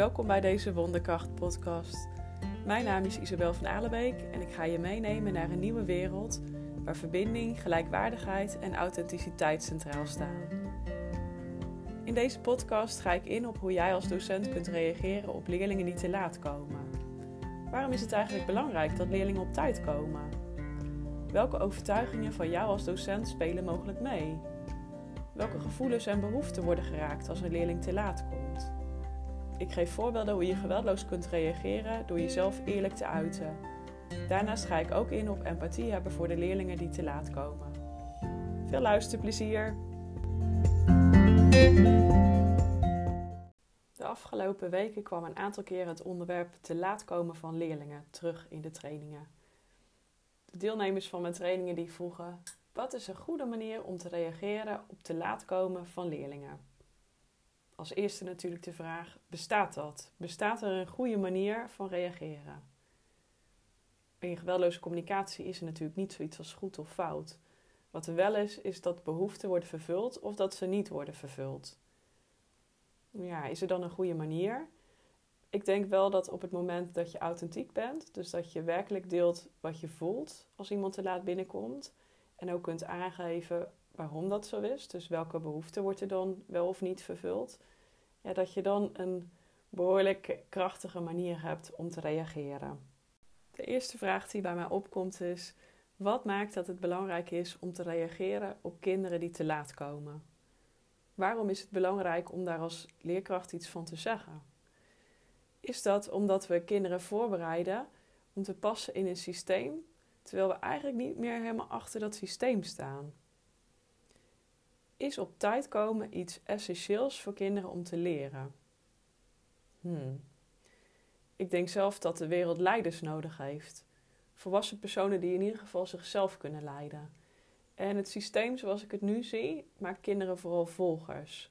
Welkom bij deze Wonderkracht podcast. Mijn naam is Isabel van Alenbeek en ik ga je meenemen naar een nieuwe wereld waar verbinding, gelijkwaardigheid en authenticiteit centraal staan. In deze podcast ga ik in op hoe jij als docent kunt reageren op leerlingen die te laat komen. Waarom is het eigenlijk belangrijk dat leerlingen op tijd komen? Welke overtuigingen van jou als docent spelen mogelijk mee? Welke gevoelens en behoeften worden geraakt als een leerling te laat komt? Ik geef voorbeelden hoe je geweldloos kunt reageren door jezelf eerlijk te uiten. Daarnaast ga ik ook in op empathie hebben voor de leerlingen die te laat komen. Veel luisterplezier! De afgelopen weken kwam een aantal keren het onderwerp te laat komen van leerlingen terug in de trainingen. De deelnemers van mijn trainingen die vroegen: wat is een goede manier om te reageren op te laat komen van leerlingen? Als eerste natuurlijk de vraag: bestaat dat? Bestaat er een goede manier van reageren? In geweldloze communicatie is er natuurlijk niet zoiets als goed of fout. Wat er wel is, is dat behoeften worden vervuld of dat ze niet worden vervuld. Ja, is er dan een goede manier? Ik denk wel dat op het moment dat je authentiek bent, dus dat je werkelijk deelt wat je voelt als iemand te laat binnenkomt, en ook kunt aangeven waarom dat zo is, dus welke behoefte wordt er dan wel of niet vervuld, ja, dat je dan een behoorlijk krachtige manier hebt om te reageren. De eerste vraag die bij mij opkomt is: wat maakt dat het belangrijk is om te reageren op kinderen die te laat komen? Waarom is het belangrijk om daar als leerkracht iets van te zeggen? Is dat omdat we kinderen voorbereiden om te passen in een systeem, terwijl we eigenlijk niet meer helemaal achter dat systeem staan? Is op tijd komen iets essentieels voor kinderen om te leren? Hmm. Ik denk zelf dat de wereld leiders nodig heeft. Volwassen personen die in ieder geval zichzelf kunnen leiden. En het systeem zoals ik het nu zie, maakt kinderen vooral volgers.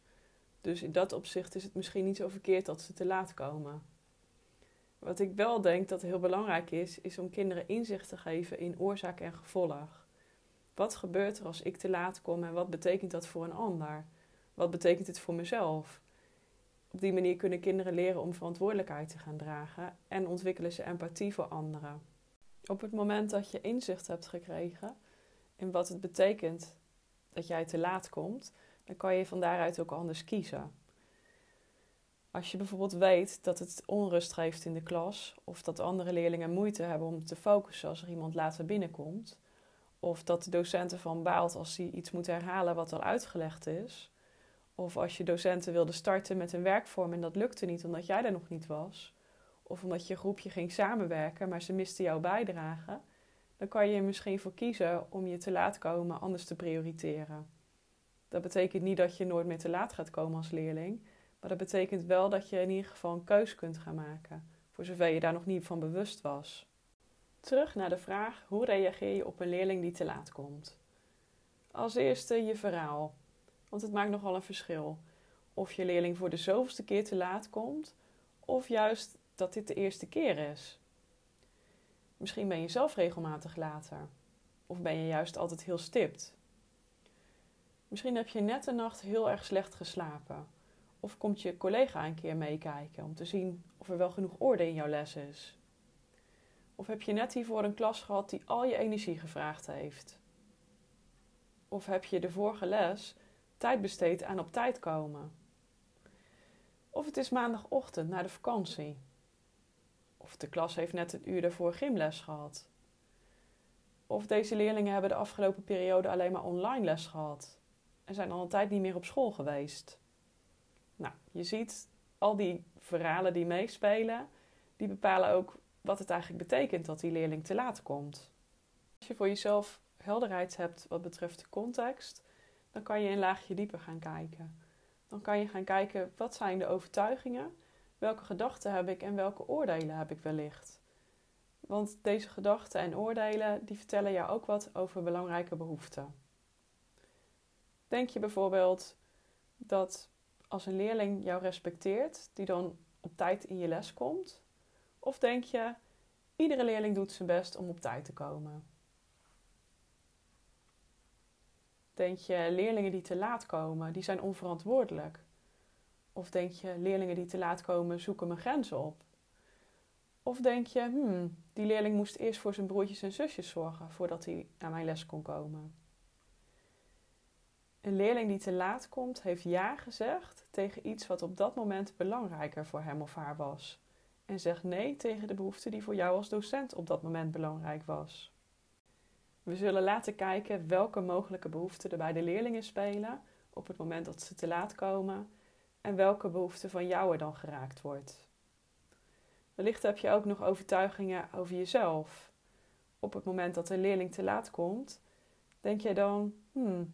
Dus in dat opzicht is het misschien niet zo verkeerd dat ze te laat komen. Wat ik wel denk dat heel belangrijk is, is om kinderen inzicht te geven in oorzaak en gevolg. Wat gebeurt er als ik te laat kom en wat betekent dat voor een ander? Wat betekent het voor mezelf? Op die manier kunnen kinderen leren om verantwoordelijkheid te gaan dragen en ontwikkelen ze empathie voor anderen. Op het moment dat je inzicht hebt gekregen in wat het betekent dat jij te laat komt, dan kan je van daaruit ook anders kiezen. Als je bijvoorbeeld weet dat het onrust geeft in de klas, of dat andere leerlingen moeite hebben om te focussen als er iemand later binnenkomt, of dat de docent ervan baalt als hij iets moet herhalen wat al uitgelegd is, of als je docenten wilde starten met een werkvorm en dat lukte niet omdat jij er nog niet was, of omdat je groepje ging samenwerken, maar ze misten jouw bijdrage, dan kan je er misschien voor kiezen om je te laat komen anders te prioriteren. Dat betekent niet dat je nooit meer te laat gaat komen als leerling, maar dat betekent wel dat je in ieder geval een keus kunt gaan maken, voor zover je daar nog niet van bewust was. Terug naar de vraag: hoe reageer je op een leerling die te laat komt? Als eerste je verhaal, want het maakt nogal een verschil. Of je leerling voor de zoveelste keer te laat komt, of juist dat dit de eerste keer is. Misschien ben je zelf regelmatig later, of ben je juist altijd heel stipt. Misschien heb je net een nacht heel erg slecht geslapen, of komt je collega een keer meekijken om te zien of er wel genoeg orde in jouw les is. Of heb je net hiervoor een klas gehad die al je energie gevraagd heeft? Of heb je de vorige les tijd besteed aan op tijd komen? Of het is maandagochtend na de vakantie. Of de klas heeft net een uur daarvoor gymles gehad. Of deze leerlingen hebben de afgelopen periode alleen maar online les gehad en zijn al een tijd niet meer op school geweest. Nou, je ziet al die verhalen die meespelen, die bepalen ook wat het eigenlijk betekent dat die leerling te laat komt. Als je voor jezelf helderheid hebt wat betreft de context, dan kan je een laagje dieper gaan kijken. Dan kan je gaan kijken wat zijn de overtuigingen, welke gedachten heb ik en welke oordelen heb ik wellicht. Want deze gedachten en oordelen die vertellen jou ook wat over belangrijke behoeften. Denk je bijvoorbeeld dat als een leerling jou respecteert, die dan op tijd in je les komt, of denk je, iedere leerling doet zijn best om op tijd te komen? Denk je, leerlingen die te laat komen, die zijn onverantwoordelijk? Of denk je, leerlingen die te laat komen zoeken mijn grenzen op? Of denk je, hmm, die leerling moest eerst voor zijn broertjes en zusjes zorgen voordat hij naar mijn les kon komen? Een leerling die te laat komt, heeft ja gezegd tegen iets wat op dat moment belangrijker voor hem of haar was. En zegt nee tegen de behoefte die voor jou als docent op dat moment belangrijk was. We zullen laten kijken welke mogelijke behoeften er bij de leerlingen spelen op het moment dat ze te laat komen en welke behoefte van jou er dan geraakt wordt. Wellicht heb je ook nog overtuigingen over jezelf. Op het moment dat een leerling te laat komt, denk jij dan: hmm,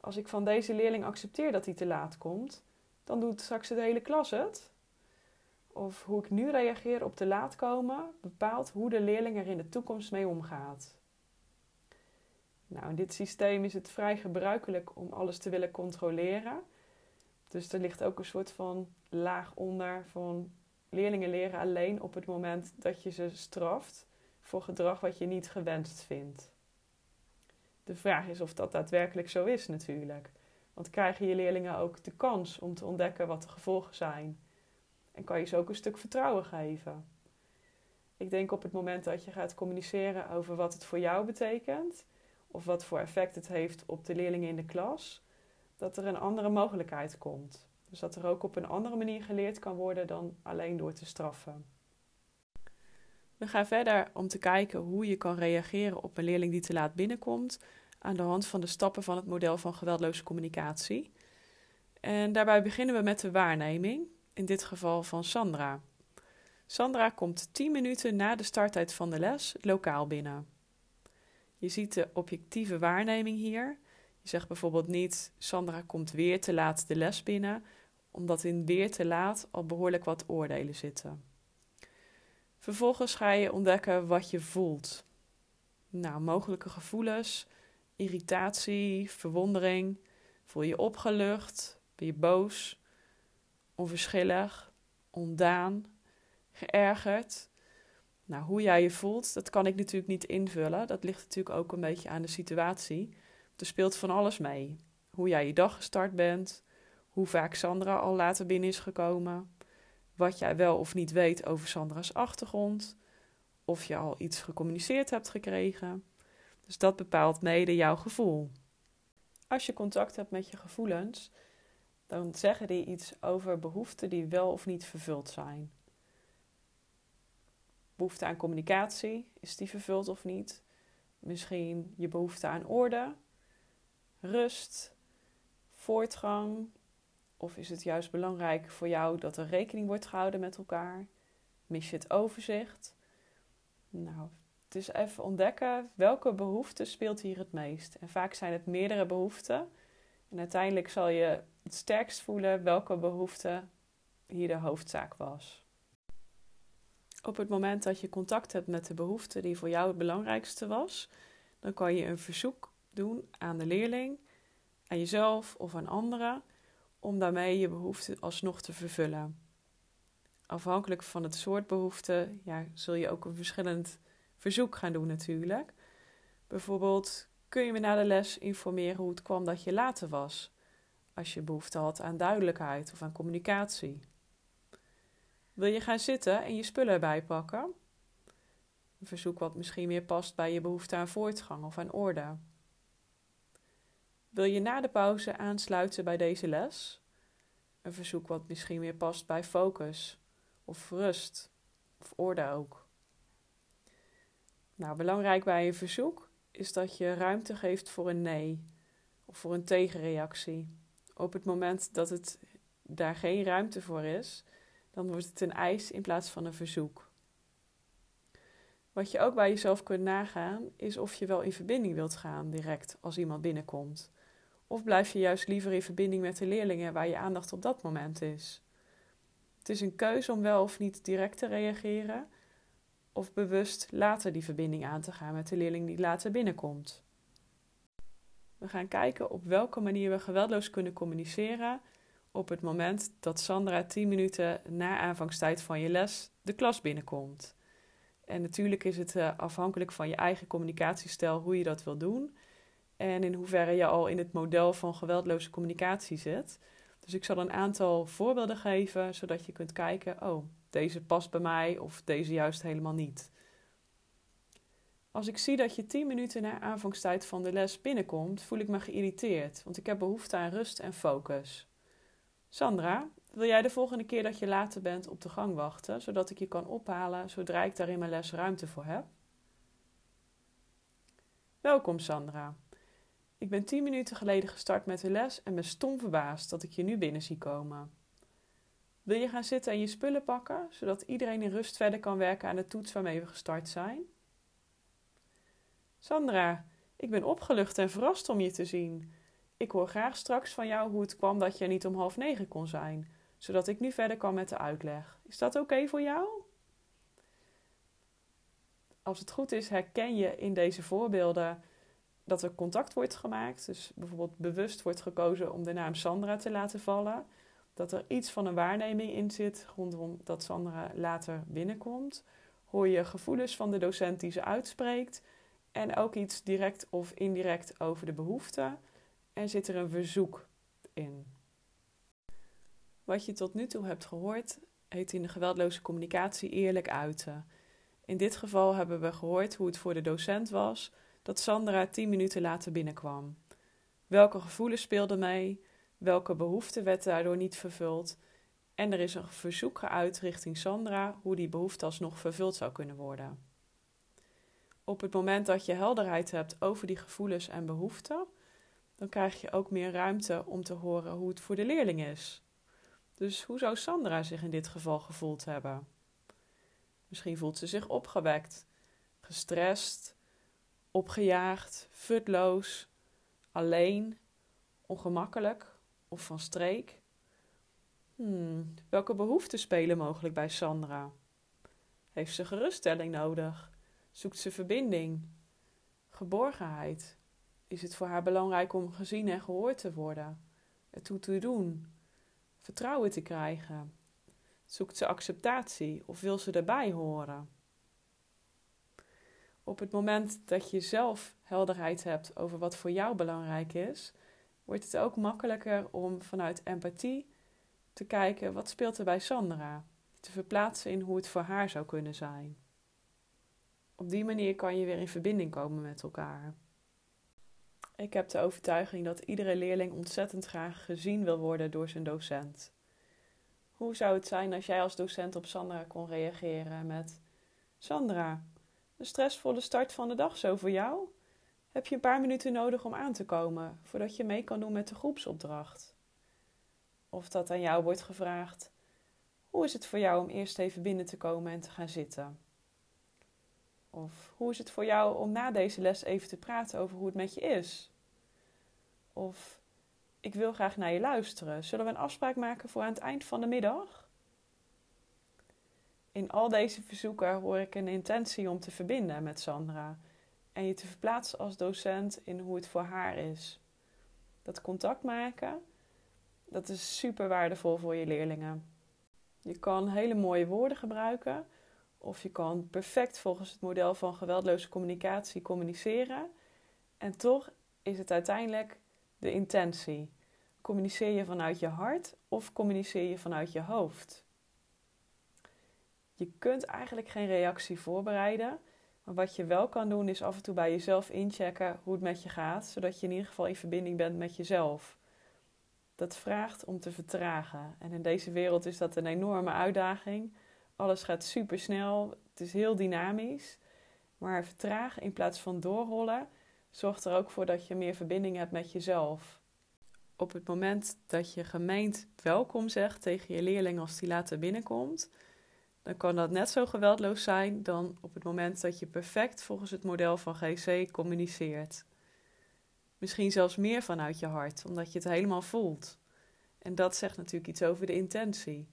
als ik van deze leerling accepteer dat hij te laat komt, dan doet straks de hele klas het. Of hoe ik nu reageer op te laat komen bepaalt hoe de leerling er in de toekomst mee omgaat. Nou, in dit systeem is het vrij gebruikelijk om alles te willen controleren. Dus er ligt ook een soort van laag onder van leerlingen leren alleen op het moment dat je ze straft voor gedrag wat je niet gewenst vindt. De vraag is of dat daadwerkelijk zo is natuurlijk. Want krijgen je leerlingen ook de kans om te ontdekken wat de gevolgen zijn? En kan je ze ook een stuk vertrouwen geven? Ik denk op het moment dat je gaat communiceren over wat het voor jou betekent, of wat voor effect het heeft op de leerlingen in de klas, dat er een andere mogelijkheid komt. Dus dat er ook op een andere manier geleerd kan worden dan alleen door te straffen. We gaan verder om te kijken hoe je kan reageren op een leerling die te laat binnenkomt aan de hand van de stappen van het model van geweldloze communicatie. En daarbij beginnen we met de waarneming, in dit geval van Sandra. Sandra komt 10 minuten na de starttijd van de les lokaal binnen. Je ziet de objectieve waarneming hier. Je zegt bijvoorbeeld niet: Sandra komt weer te laat de les binnen, omdat in weer te laat al behoorlijk wat oordelen zitten. Vervolgens ga je ontdekken wat je voelt. Nou, mogelijke gevoelens, irritatie, verwondering. Voel je opgelucht? Ben je boos? Onverschillig? Ondaan? Geërgerd? Nou, hoe jij je voelt, dat kan ik natuurlijk niet invullen. Dat ligt natuurlijk ook een beetje aan de situatie. Er speelt van alles mee. Hoe jij je dag gestart bent, hoe vaak Sandra al later binnen is gekomen, wat jij wel of niet weet over Sandra's achtergrond, of je al iets gecommuniceerd hebt gekregen. Dus dat bepaalt mede jouw gevoel. Als je contact hebt met je gevoelens, dan zeggen die iets over behoeften die wel of niet vervuld zijn. Behoefte aan communicatie, is die vervuld of niet? Misschien je behoefte aan orde, rust, voortgang, of is het juist belangrijk voor jou dat er rekening wordt gehouden met elkaar? Mis je het overzicht? Nou, het is even ontdekken welke behoefte speelt hier het meest. En vaak zijn het meerdere behoeften. En uiteindelijk zal je het sterkst voelen welke behoefte hier de hoofdzaak was. Op het moment dat je contact hebt met de behoefte die voor jou het belangrijkste was, dan kan je een verzoek doen aan de leerling, aan jezelf of aan anderen om daarmee je behoefte alsnog te vervullen. Afhankelijk van het soort behoefte ja, zul je ook een verschillend verzoek gaan doen natuurlijk. Bijvoorbeeld kun je me na de les informeren hoe het kwam dat je later was, als je behoefte had aan duidelijkheid of aan communicatie. Wil je gaan zitten en je spullen erbij pakken? Een verzoek wat misschien meer past bij je behoefte aan voortgang of aan orde. Wil je na de pauze aansluiten bij deze les? Een verzoek wat misschien meer past bij focus of rust of orde ook. Nou, belangrijk bij een verzoek is dat je ruimte geeft voor een nee of voor een tegenreactie. Op het moment dat het daar geen ruimte voor is, dan wordt het een eis in plaats van een verzoek. Wat je ook bij jezelf kunt nagaan, is of je wel in verbinding wilt gaan direct als iemand binnenkomt. Of blijf je juist liever in verbinding met de leerlingen waar je aandacht op dat moment is? Het is een keuze om wel of niet direct te reageren, of bewust later die verbinding aan te gaan met de leerling die later binnenkomt. We gaan kijken op welke manier we geweldloos kunnen communiceren op het moment dat Sandra 10 minuten na aanvangstijd van je les de klas binnenkomt. En natuurlijk is het uh, afhankelijk van je eigen communicatiestijl hoe je dat wil doen en in hoeverre je al in het model van geweldloze communicatie zit. Dus ik zal een aantal voorbeelden geven, zodat je kunt kijken: oh, deze past bij mij of deze juist helemaal niet. Als ik zie dat je 10 minuten na aanvangstijd van de les binnenkomt, voel ik me geïrriteerd, want ik heb behoefte aan rust en focus. Sandra, wil jij de volgende keer dat je later bent op de gang wachten, zodat ik je kan ophalen zodra ik daar in mijn les ruimte voor heb? Welkom Sandra. Ik ben 10 minuten geleden gestart met de les en ben stom verbaasd dat ik je nu binnen zie komen. Wil je gaan zitten en je spullen pakken, zodat iedereen in rust verder kan werken aan de toets waarmee we gestart zijn? Sandra, ik ben opgelucht en verrast om je te zien. Ik hoor graag straks van jou hoe het kwam dat je niet om half negen kon zijn, zodat ik nu verder kan met de uitleg. Is dat oké voor jou? Als het goed is, herken je in deze voorbeelden dat er contact wordt gemaakt. Dus bijvoorbeeld bewust wordt gekozen om de naam Sandra te laten vallen. Dat er iets van een waarneming in zit rondom dat Sandra later binnenkomt. Hoor je gevoelens van de docent die ze uitspreekt. En ook iets direct of indirect over de behoefte. En zit er een verzoek in. Wat je tot nu toe hebt gehoord, heet in de geweldloze communicatie eerlijk uiten. In dit geval hebben we gehoord hoe het voor de docent was dat Sandra tien minuten later binnenkwam. Welke gevoelens speelden mee? Welke behoefte werd daardoor niet vervuld? En er is een verzoek geuit richting Sandra hoe die behoefte alsnog vervuld zou kunnen worden. Op het moment dat je helderheid hebt over die gevoelens en behoeften, dan krijg je ook meer ruimte om te horen hoe het voor de leerling is. Dus hoe zou Sandra zich in dit geval gevoeld hebben? Misschien voelt ze zich opgewekt, gestrest, opgejaagd, futloos, alleen, ongemakkelijk of van streek. Hmm, welke behoeften spelen mogelijk bij Sandra? Heeft ze geruststelling nodig? Zoekt ze verbinding? Geborgenheid? Is het voor haar belangrijk om gezien en gehoord te worden? Ertoe te doen? Vertrouwen te krijgen? Zoekt ze acceptatie of wil ze erbij horen? Op het moment dat je zelf helderheid hebt over wat voor jou belangrijk is, wordt het ook makkelijker om vanuit empathie te kijken wat speelt er bij Sandra, te verplaatsen in hoe het voor haar zou kunnen zijn. Op die manier kan je weer in verbinding komen met elkaar. Ik heb de overtuiging dat iedere leerling ontzettend graag gezien wil worden door zijn docent. Hoe zou het zijn als jij als docent op Sandra kon reageren met: Sandra, een stressvolle start van de dag zo voor jou? Heb je een paar minuten nodig om aan te komen voordat je mee kan doen met de groepsopdracht? Of dat aan jou wordt gevraagd: Hoe is het voor jou om eerst even binnen te komen en te gaan zitten? Of hoe is het voor jou om na deze les even te praten over hoe het met je is? Of ik wil graag naar je luisteren. Zullen we een afspraak maken voor aan het eind van de middag? In al deze verzoeken hoor ik een intentie om te verbinden met Sandra en je te verplaatsen als docent in hoe het voor haar is. Dat contact maken, dat is super waardevol voor je leerlingen. Je kan hele mooie woorden gebruiken of je kan perfect volgens het model van geweldloze communicatie communiceren. En toch is het uiteindelijk de intentie. Communiceer je vanuit je hart of communiceer je vanuit je hoofd? Je kunt eigenlijk geen reactie voorbereiden. Maar wat je wel kan doen is af en toe bij jezelf inchecken hoe het met je gaat, zodat je in ieder geval in verbinding bent met jezelf. Dat vraagt om te vertragen. En in deze wereld is dat een enorme uitdaging. Alles gaat super snel, het is heel dynamisch. Maar vertragen in plaats van doorrollen zorgt er ook voor dat je meer verbinding hebt met jezelf. Op het moment dat je gemeend welkom zegt tegen je leerling als die later binnenkomt, dan kan dat net zo geweldloos zijn dan op het moment dat je perfect volgens het model van GC communiceert. Misschien zelfs meer vanuit je hart, omdat je het helemaal voelt. En dat zegt natuurlijk iets over de intentie.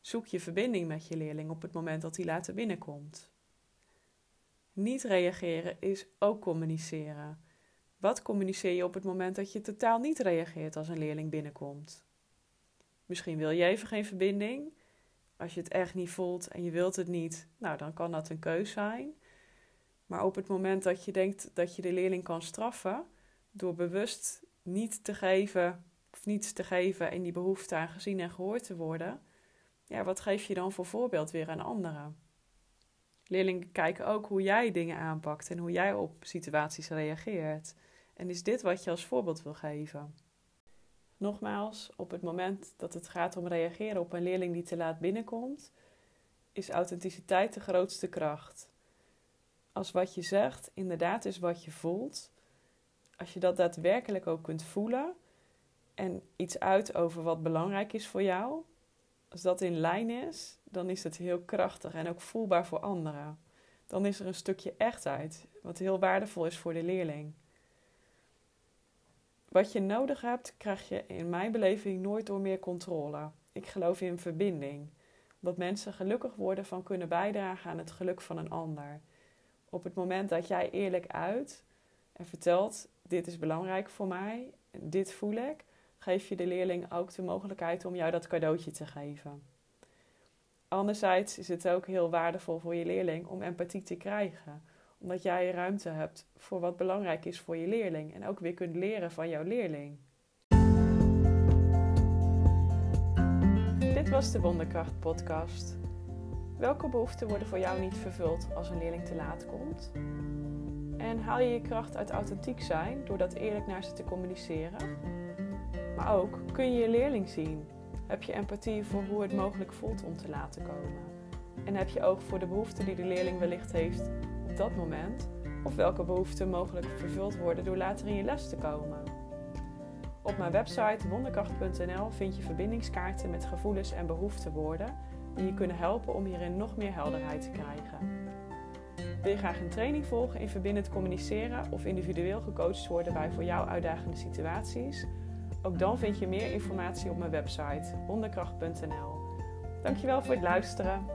Zoek je verbinding met je leerling op het moment dat hij later binnenkomt. Niet reageren is ook communiceren. Wat communiceer je op het moment dat je totaal niet reageert als een leerling binnenkomt? Misschien wil je even geen verbinding. Als je het echt niet voelt en je wilt het niet, nou dan kan dat een keus zijn. Maar op het moment dat je denkt dat je de leerling kan straffen door bewust niet te geven of niets te geven in die behoefte aan gezien en gehoord te worden, ja, wat geef je dan voor voorbeeld weer aan anderen? Leerlingen kijken ook hoe jij dingen aanpakt en hoe jij op situaties reageert. En is dit wat je als voorbeeld wil geven? Nogmaals, op het moment dat het gaat om reageren op een leerling die te laat binnenkomt, is authenticiteit de grootste kracht. Als wat je zegt inderdaad is wat je voelt, als je dat daadwerkelijk ook kunt voelen en iets uit over wat belangrijk is voor jou, als dat in lijn is, dan is het heel krachtig en ook voelbaar voor anderen. Dan is er een stukje echtheid, wat heel waardevol is voor de leerling. Wat je nodig hebt, krijg je in mijn beleving nooit door meer controle. Ik geloof in verbinding. Dat mensen gelukkig worden van kunnen bijdragen aan het geluk van een ander. Op het moment dat jij eerlijk uit en vertelt: Dit is belangrijk voor mij, dit voel ik, geef je de leerling ook de mogelijkheid om jou dat cadeautje te geven. Anderzijds is het ook heel waardevol voor je leerling om empathie te krijgen, omdat jij ruimte hebt voor wat belangrijk is voor je leerling en ook weer kunt leren van jouw leerling. Dit was de Wonderkracht Podcast. Welke behoeften worden voor jou niet vervuld als een leerling te laat komt? En haal je je kracht uit authentiek zijn door dat eerlijk naar ze te communiceren? Maar ook kun je je leerling zien. Heb je empathie voor hoe het mogelijk voelt om te laten komen? En heb je oog voor de behoeften die de leerling wellicht heeft op dat moment? Of welke behoeften mogelijk vervuld worden door later in je les te komen? Op mijn website wonderkracht.nl vind je verbindingskaarten met gevoelens en behoeftewoorden die je kunnen helpen om hierin nog meer helderheid te krijgen. Wil je graag een training volgen in verbindend communiceren of individueel gecoacht worden bij voor jou uitdagende situaties? Ook dan vind je meer informatie op mijn website wonderkracht.nl. Dankjewel voor het luisteren.